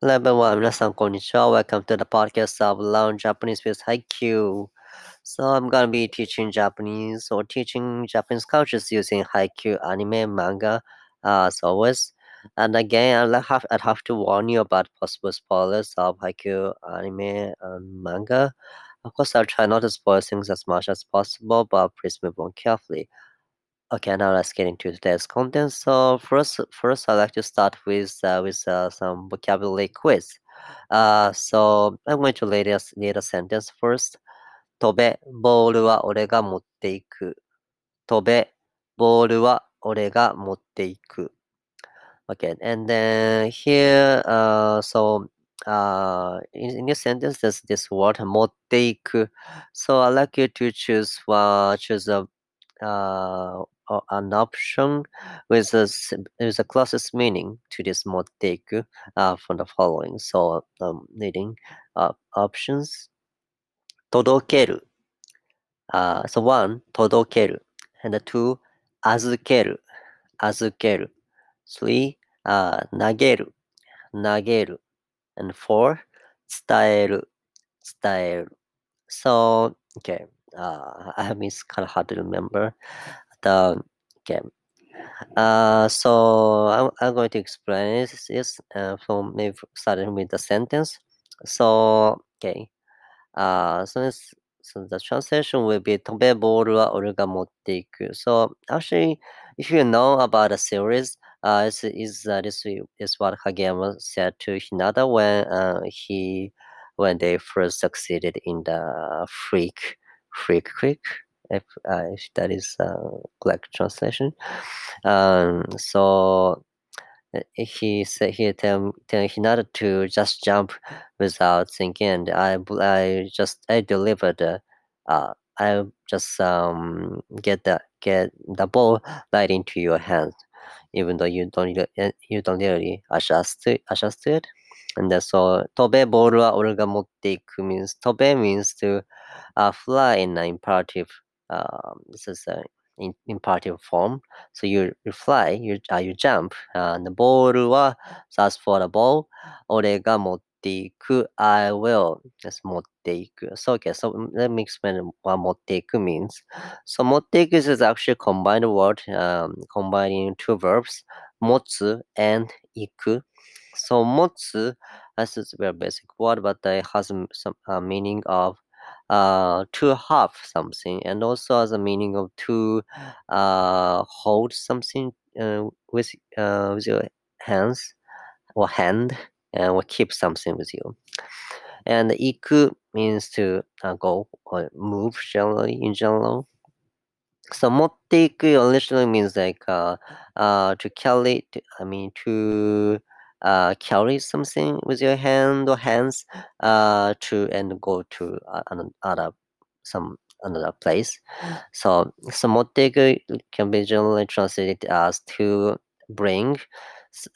Hello everyone, minasan konnichiwa. Welcome to the podcast of Learn Japanese with Haikyuu. So I'm gonna be teaching Japanese or teaching Japanese cultures using Haikyuu anime, manga, uh, as always. And again, I have I have to warn you about possible spoilers of Haikyuu anime and manga. Of course, I'll try not to spoil things as much as possible, but please move on carefully. Okay, now let's get into today's content. So first, first I'd like to start with uh, with uh, some vocabulary quiz. Uh, so I'm going to read a, read a sentence first. 飛べ、ボールは俺が持っていく。飛べ、ボールは俺が持っていく。Okay, and then here, uh, so uh, in, in this sentence, there's this word 持っていく. So I'd like you to choose uh, choose a uh, or an option with a, with the closest meaning to this motteiku uh, from the following. So um, needing uh, options. Todokeru. Uh, so one, todokeru. And the two, azukeru. Azukeru. Three, uh, nageru. Nageru. And four, tsutaeru. Tsutaeru. So, okay. Uh, I mean, it's kind of hard to remember the game. Uh, so I'm, I'm going to explain this, this uh, from maybe starting with the sentence. So okay, uh, so this, so the translation will be 飛べボールは俺が持っていく. So actually, if you know about the series, uh, this is uh, this is what Kageyama said to Hinata when uh, he when they first succeeded in the freak freak quick if, uh, if that is uh, correct translation. Um, so uh, he said he tell, tell Hinata to just jump without thinking. And I I just I delivered. Uh, I just um, get the get the ball right into your hand, even though you don't eh, you don't really adjust it, adjust it. And then so tobe ball wa orga motte means tobe means to uh, fly in an imperative um, this is a in, imperative form. So you, you fly, you uh, you jump. Uh, and the ボールは as for the ball 俺が持っていく I will just 持っていく So okay, so let me explain what 持っていく means. So 持っていく is actually combined word um, combining two verbs 持つ and 行く So 持つ this is a very basic word but it has some uh, meaning of uh, to have something and also a meaning of to uh, hold something uh, with uh, with your hands or hand and will keep something with you. And iku means to uh, go or move generally in general. So motteiku literally means like uh, uh, to carry. To, I mean to uh, carry something with your hand or hands uh, to and go to uh, another some another place. So so can be generally translated as to bring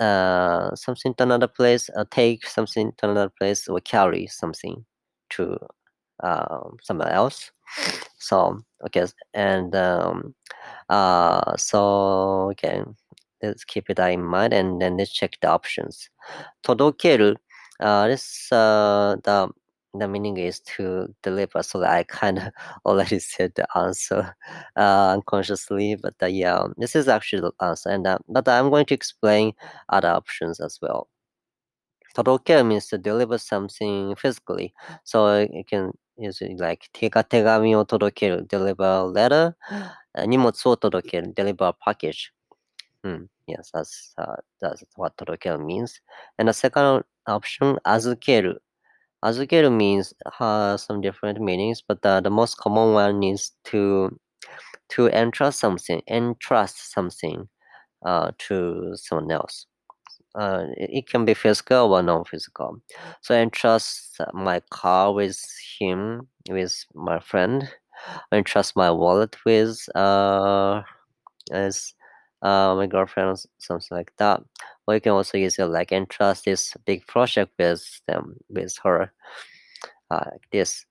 uh, something to another place, uh, take something to another place, or carry something to uh, somewhere else. So okay, and um, uh, so okay, let's keep that in mind and then let's check the options. 届ける, uh, this, uh, the, the meaning is to deliver. So I kind of already said the answer uh, unconsciously, but uh, yeah, this is actually the answer. And uh, but I'm going to explain other options as well. Todokeru means to deliver something physically. So you can use like 手が手紙を届ける deliver letter 荷物を届ける deliver package. うん。Yes, that's uh, that's what todokeru means. And the second option, azukeru. Azukeru means has some different meanings, but uh, the most common one is to to entrust something, entrust something uh, to someone else. Uh, it can be physical or non-physical. So entrust my car with him, with my friend. Entrust my wallet with uh, as uh, my girlfriend, something like that. Or you can also use it like entrust this big project with them, with her, uh, like this.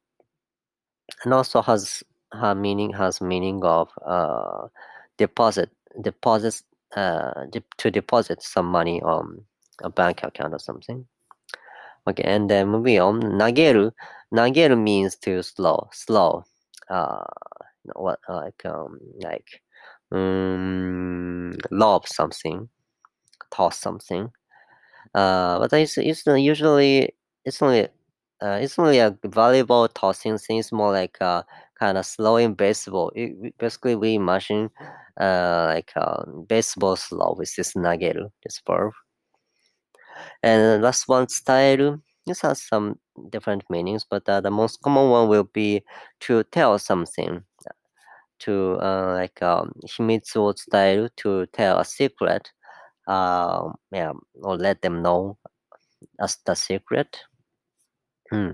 And also has her meaning has meaning of uh, deposit, deposits uh, to deposit some money on a bank account or something. Okay, and then moving on, nageru. Nageru means to slow, slow. Uh, what like um like um lob something, toss something. Uh, but it's it's usually it's only uh, it's only a volleyball tossing thing. It's more like uh, kind of slowing baseball. It, basically, we imagine uh, like um, baseball slow with this nageru, this verb. And last one, style. This has some different meanings, but uh, the most common one will be to tell something. To uh, like um, himitsu style to tell a secret. Um, yeah, or let them know as the secret. Hmm.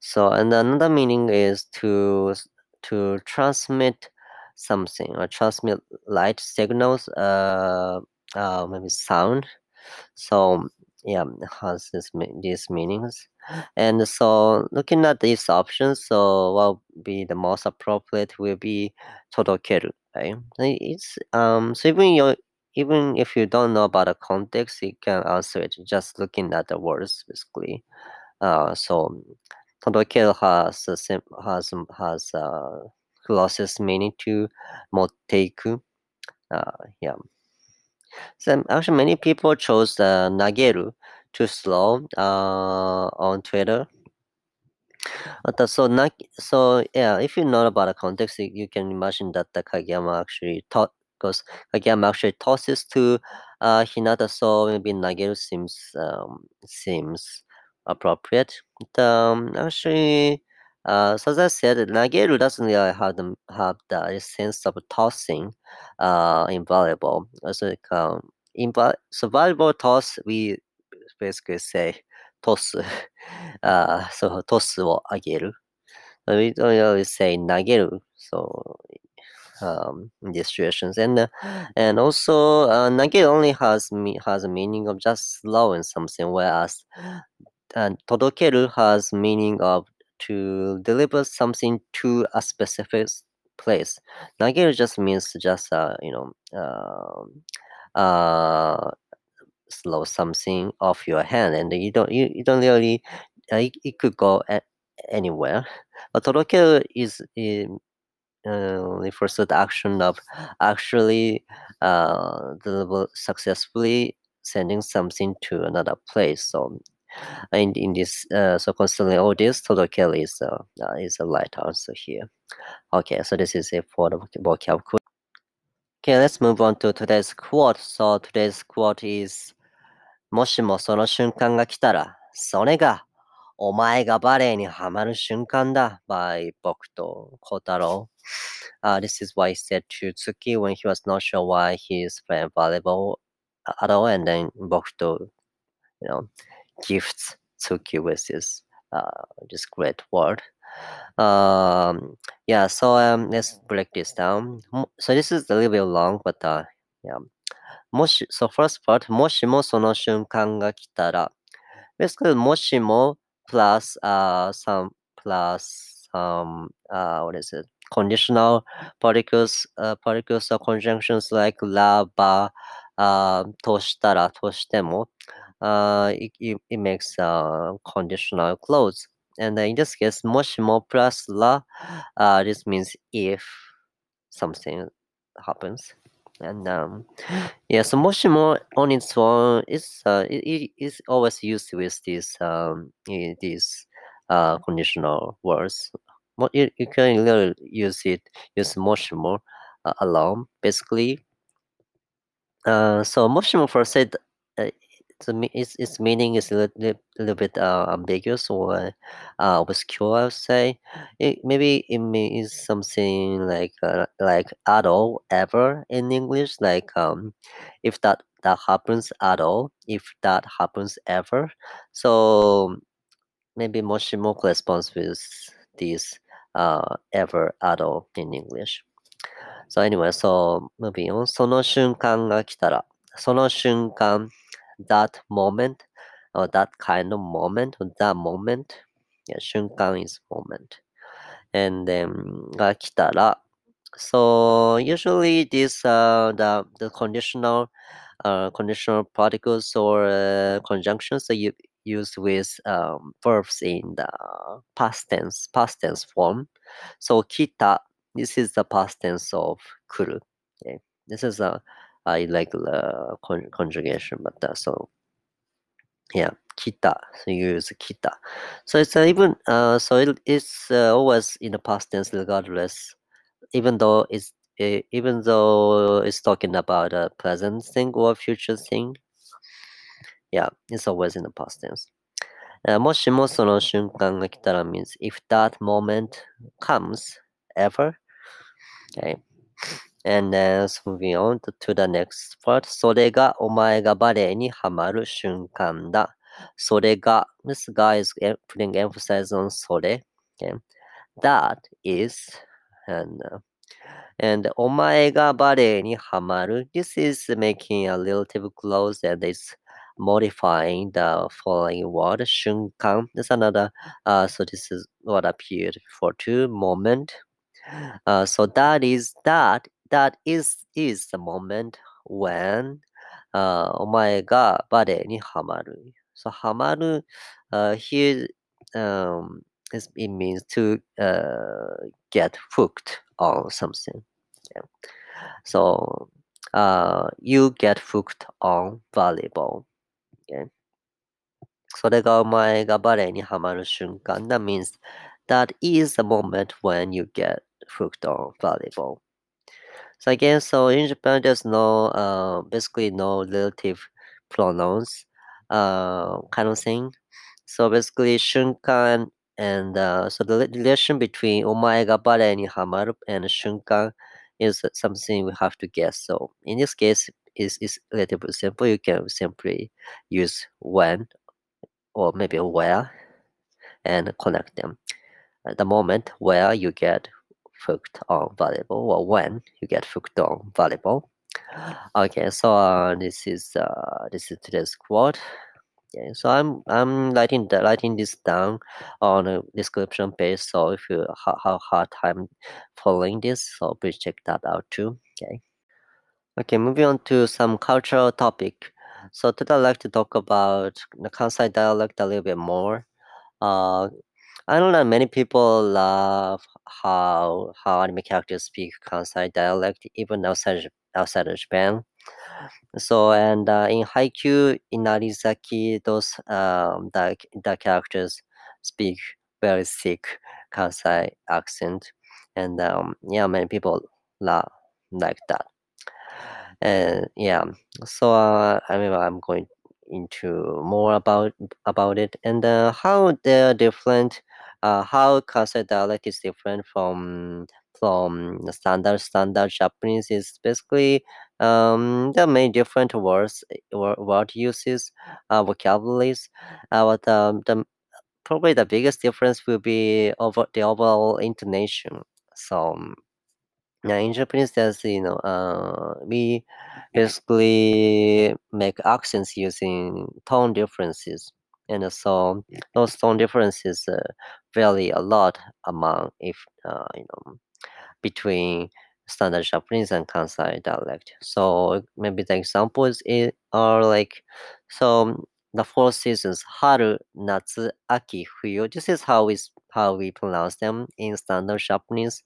So, and another meaning is to to transmit something or transmit light signals, uh, uh maybe sound. So, yeah, has this these meanings. And so, looking at these options, so what will be the most appropriate will be todokeru, right? It's um. So even you even if you don't know about the context, you can answer it just looking at the words, basically. Uh, so todokeru has a sim- has has a closest meaning to motteiku. Uh, yeah. So actually, many people chose uh, nageru to slow uh, on Twitter. Uh, so, so yeah, if you know about the context, you, you can imagine that the Kageyama actually taught because Kageyama actually tosses to uh, Hinata, so maybe Nageru seems um, seems appropriate. But, um, actually, uh, so that said, Nageru doesn't really have, the, have the sense of tossing uh, in volleyball. So, um, in so volleyball toss, we basically say toss. Uh, so toss wo ageru. We don't really say nageru. So um, in these situations, and uh, and also uh, nageru only has me has a meaning of just slowing something, whereas and todokeru has meaning of to deliver something to a specific place. Nageru just means just uh, you know uh, uh, slow something off your hand, and you don't you, you don't really uh, it, it could go at anywhere. But todokeru is it, uh, refers to the action of actually uh, deliver successfully sending something to another place. So and in this uh, so constantly all this todokeru is uh, uh, is a light answer here. Okay so this is it for the vocab quote okay let's move on to today's quote. So today's quote is もしもその瞬間が来たらそれがお前がバレーにはまる瞬間だ by 木兎光太郎 Uh, this is why he said to Tsuki when he was not sure why he is playing volleyball at all, and then Bokuto, you know, gifts Tsuki with this uh, this great word. Um, yeah, so um, let's break this down. So this is a little bit long, but uh, yeah. もし、so first part, もしもその瞬間が来たら、basically もしも plus uh, some plus um uh, what is it conditional particles uh, particles or conjunctions like la ba uh, としたらとしても uh, uh, it, it, it makes a conditional clause. And in this case, moshimo plus la, uh, this means if something happens. And um, yeah, so moshimo on its own is uh, it is always used with this um, these uh, conditional words. You, you can really use it use moshimo uh, alone, basically. Uh, so moshimo for said uh, its, its meaning is a little, little bit uh, ambiguous or uh, obscure, I would say. It, maybe it means something like uh, like at all, ever in English, like um, if that that happens at all, if that happens ever. So maybe Moshimo corresponds with this uh, ever at all in English. So anyway, so moving on. その瞬間が来たら、その瞬間 that moment or that kind of moment or that moment. Yeah, 瞬間 is moment. And then が来たら so usually this uh the the conditional uh conditional particles or uh, conjunctions that you used with um, verbs in the past tense, past tense form. So kita, this is the past tense of kuru. Okay, this is a, a irregular con- conjugation, but uh, so yeah, kita. So you use kita. So it's uh, even uh, so it, it's uh, always in the past tense regardless, even though it's uh, even though it's talking about a present thing or future thing. Yeah, it's always in the past tense. もしもその瞬間が来たら means if that moment comes ever. Okay. And then moving on to the next part. それがお前がバレーにはまる瞬間だ。それが this guy is putting emphasis on それ。Okay. That is and uh, and This is making a relative close and it's modifying the following word 瞬間 This another uh, so this is what appeared for two moment. Uh, so that is that that is is the moment when uh, お前がバレーにはまる。So はまる、uh, here um, it means to uh, get hooked on something. Yeah. So uh, you get hooked on volleyball. Yeah. that means that is the moment when you get hooked on volleyball. So again, so in Japan, there's no uh, basically no relative pronouns uh, kind of thing. So basically, shunkan and uh, so the relation between omae ga ni hamaru and shunkan is something we have to guess. So in this case, is is relatively simple. You can simply use when or maybe where and connect them. At the moment where you get hooked on volleyball or when you get hooked on volleyball. Okay, so uh, this is uh, this is today's quote. Okay, so I'm I'm writing the, writing this down on a description page. So if you have ha- hard time following this, so please check that out too. Okay. Okay, moving on to some cultural topic. So today I'd like to talk about the Kansai dialect a little bit more. Uh, I don't know many people love how how anime characters speak Kansai dialect, even outside outside of Japan. So and uh, in Haikyuu, in Inarizaki, those um, the the characters speak very thick Kansai accent, and um, yeah, many people love like that. And yeah so uh, i mean i'm going into more about about it. And uh, how they're different uh, how Kansai dialect is different from from standard standard Japanese is basically um, there are many different words word, word uses uh, vocabularies. Uh, but um, the probably the biggest difference will be over the overall intonation. So now in Japanese, there's you know, uh, we basically make accents using tone differences, and so those tone differences uh, vary a lot among if uh, you know between standard Japanese and Kansai dialect. So maybe the examples are like so the four seasons haru, natsu, aki, fuyu. This is how we how we pronounce them in standard Japanese.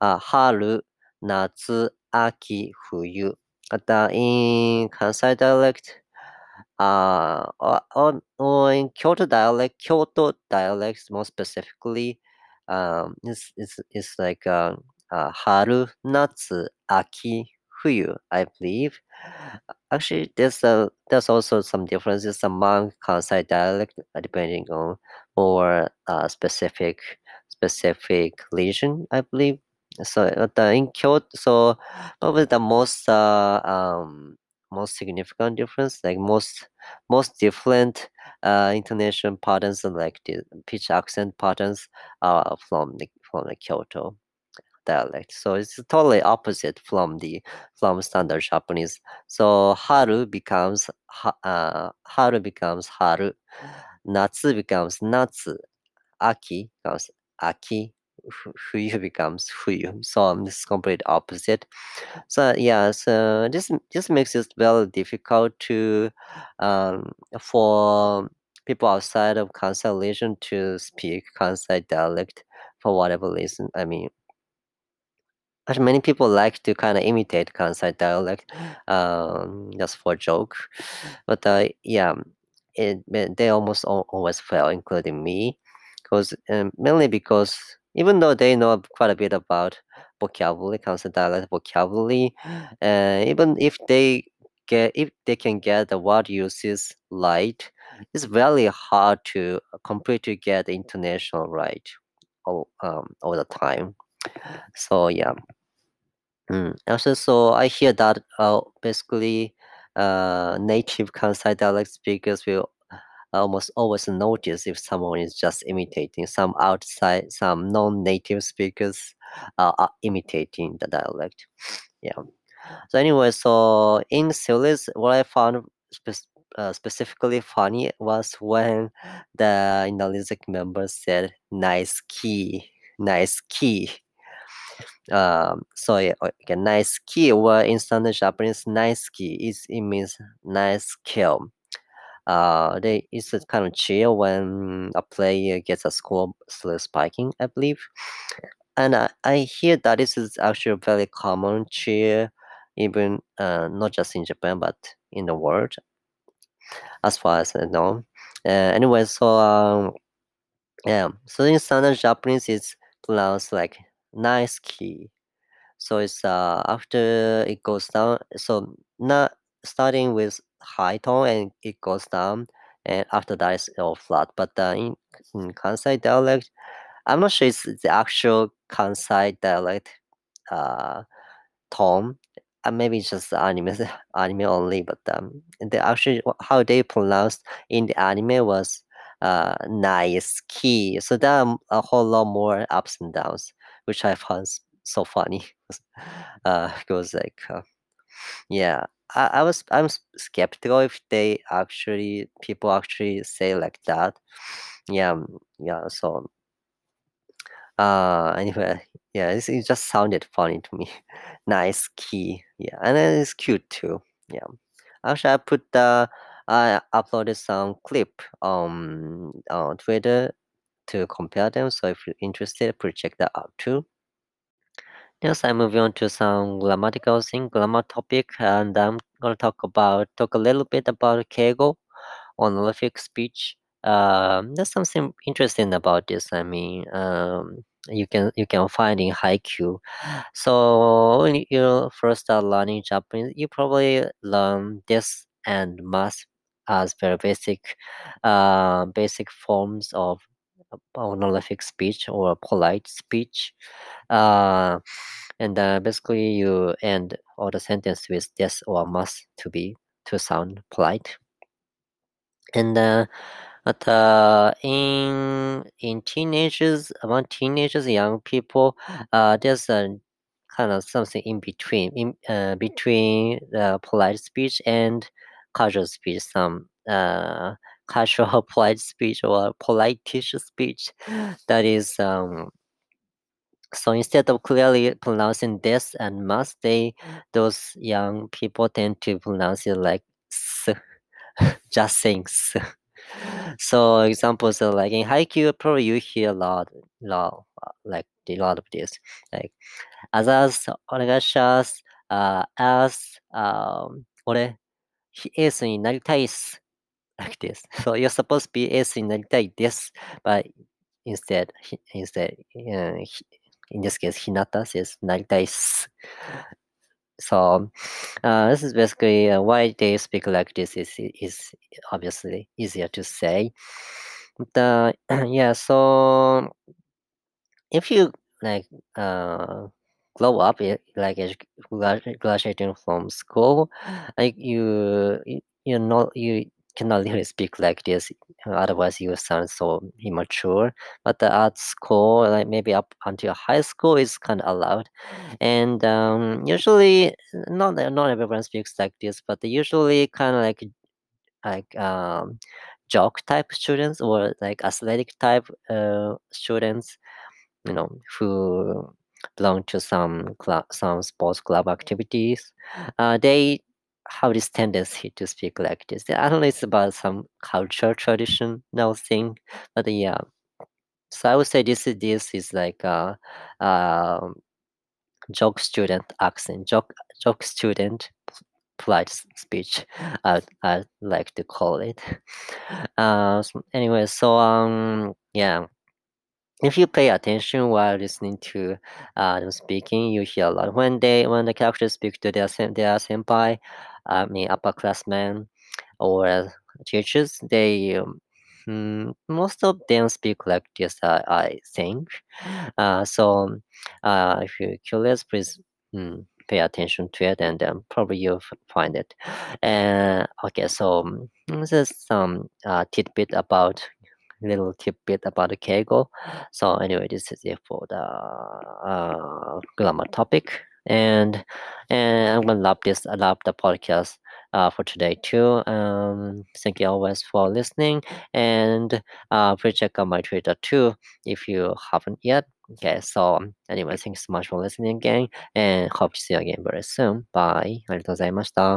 Uh, haru, natsu, aki, fuyu. But uh, in Kansai dialect, uh, or in Kyoto dialect, Kyoto dialects more specifically, um, is is is like uh, uh, haru, natsu, aki, fuyu, I believe. Actually, there's a there's also some differences among Kansai dialect depending on more uh, specific specific region, I believe. So the in Kyoto, so probably the most uh, um most significant difference, like most most different uh intonation patterns and like the pitch accent patterns are from the from the Kyoto dialect. So it's totally opposite from the from standard Japanese. So haru becomes uh, haru becomes haru, natsu becomes natsu, aki becomes aki, fuyu becomes fuyu. So um, this is complete opposite. So yeah, so this this makes it very difficult to um, for people outside of Kansai region to speak Kansai dialect for whatever reason. I mean, actually, many people like to kind of imitate Kansai dialect, um, just for joke. But uh, yeah, it they almost always fail, including me, because um, mainly because even though they know quite a bit about vocabulary, Kansai dialect vocabulary, uh, even if they get if they can get the word uses right, it's very hard to completely get intonation right all um all the time. So yeah. Mm. Also, so I hear that uh, basically uh, native Kansai dialect speakers will almost always notice if someone is just imitating. Some outside, some non-native speakers uh, are imitating the dialect. Yeah. So anyway, so in series, what I found spe- uh, specifically funny was when the Inarizaki member said "nice key," "nice key." Um, so yeah, okay, nice key word in standard Japanese, nice key is it means nice kill. Uh, they it's a kind of chill when a player gets a score spiking, I believe. And I, I hear that this is actually a very common cheer, even uh, not just in Japan but in the world, as far as I know. Uh, anyway, so um, yeah, so in standard Japanese, it's pronounced like nice key. So it's uh after it goes down. So not starting with high tone and it goes down, and after that it's all flat. But uh, in, in Kansai dialect, I'm not sure it's the actual Kansai dialect uh tone. Uh, maybe it's just anime anime only, but um, the actually how they pronounced in the anime was uh nice key. So there are a whole lot more ups and downs, which I found so funny. uh, goes like, uh, yeah, I, I was I'm skeptical if they actually people actually say like that. Yeah, mm, yeah. So uh, anyway, yeah, it just sounded funny to me. nice key, yeah, and then it's cute too. Yeah, actually, I put the I uploaded some clip on on Twitter to compare them. So if you're interested, please check that out too. Yes, I'm moving on to some grammatical thing, grammar topic, and I'm gonna talk about talk a little bit about Keigo, honorific speech. Um, there's something interesting about this. I mean, um, you can you can find in Haikyuu. So when you first start learning Japanese, you probably learn this and must as very basic, uh, basic forms of honorific speech or polite speech. Uh, and uh, basically you end all the sentence with this or must to be to sound polite. And uh, but uh, in in teenagers, among teenagers, young people, uh, there's a kind of something in between, in uh, between the polite speech and casual speech. Some uh, casual polite speech or politician speech that is um, so instead of clearly pronouncing this and must they those young people tend to pronounce it like s just saying s. So examples are like in Haikyuu probably you hear a lot, lot like a lot of this like asas onegashas uh as um ore he is になりたいっす like this. So you're supposed to be acting like, like this, but instead, instead, uh, in this case, Hinata says like this. So uh, this is basically uh, why they speak like this is is obviously easier to say. But yeah, so if you like uh, grow up eh, like graduating from school, like you you know, you cannot really speak like this, uh, otherwise you sound so immature. But uh, at school, like maybe up until high school, is kind of allowed, and um, usually not not everyone speaks like this, but usually kind of like like um jock type students or like athletic type uh students you know, who belong to some club, some sports club activities, uh, they have this tendency to speak like this. I don't know it's about some culture traditional thing, but yeah. So I would say this is this is like a, um joke student accent, joke joke student polite speech. I I like to call it. Uh, anyway, so um yeah if you pay attention while listening to uh, them speaking, you hear a lot. When they when the characters speak to their sen- their senpai, I mean upperclassmen or teachers, they um, mm, most of them speak like this. I, I think. Uh, so uh, if you're curious, please mm, pay attention to it, and um, probably you'll find it. And okay, so um, this is some uh, tidbit about little tidbit about the Keigo. So anyway, this is it for the uh, grammar topic, and and I'm gonna love this, I love the podcast. Uh, for today too. Um, thank you always for listening, and uh, please check out my Twitter too if you haven't yet. Okay, so anyway, thanks so much for listening again, and hope to see you again very soon. Bye.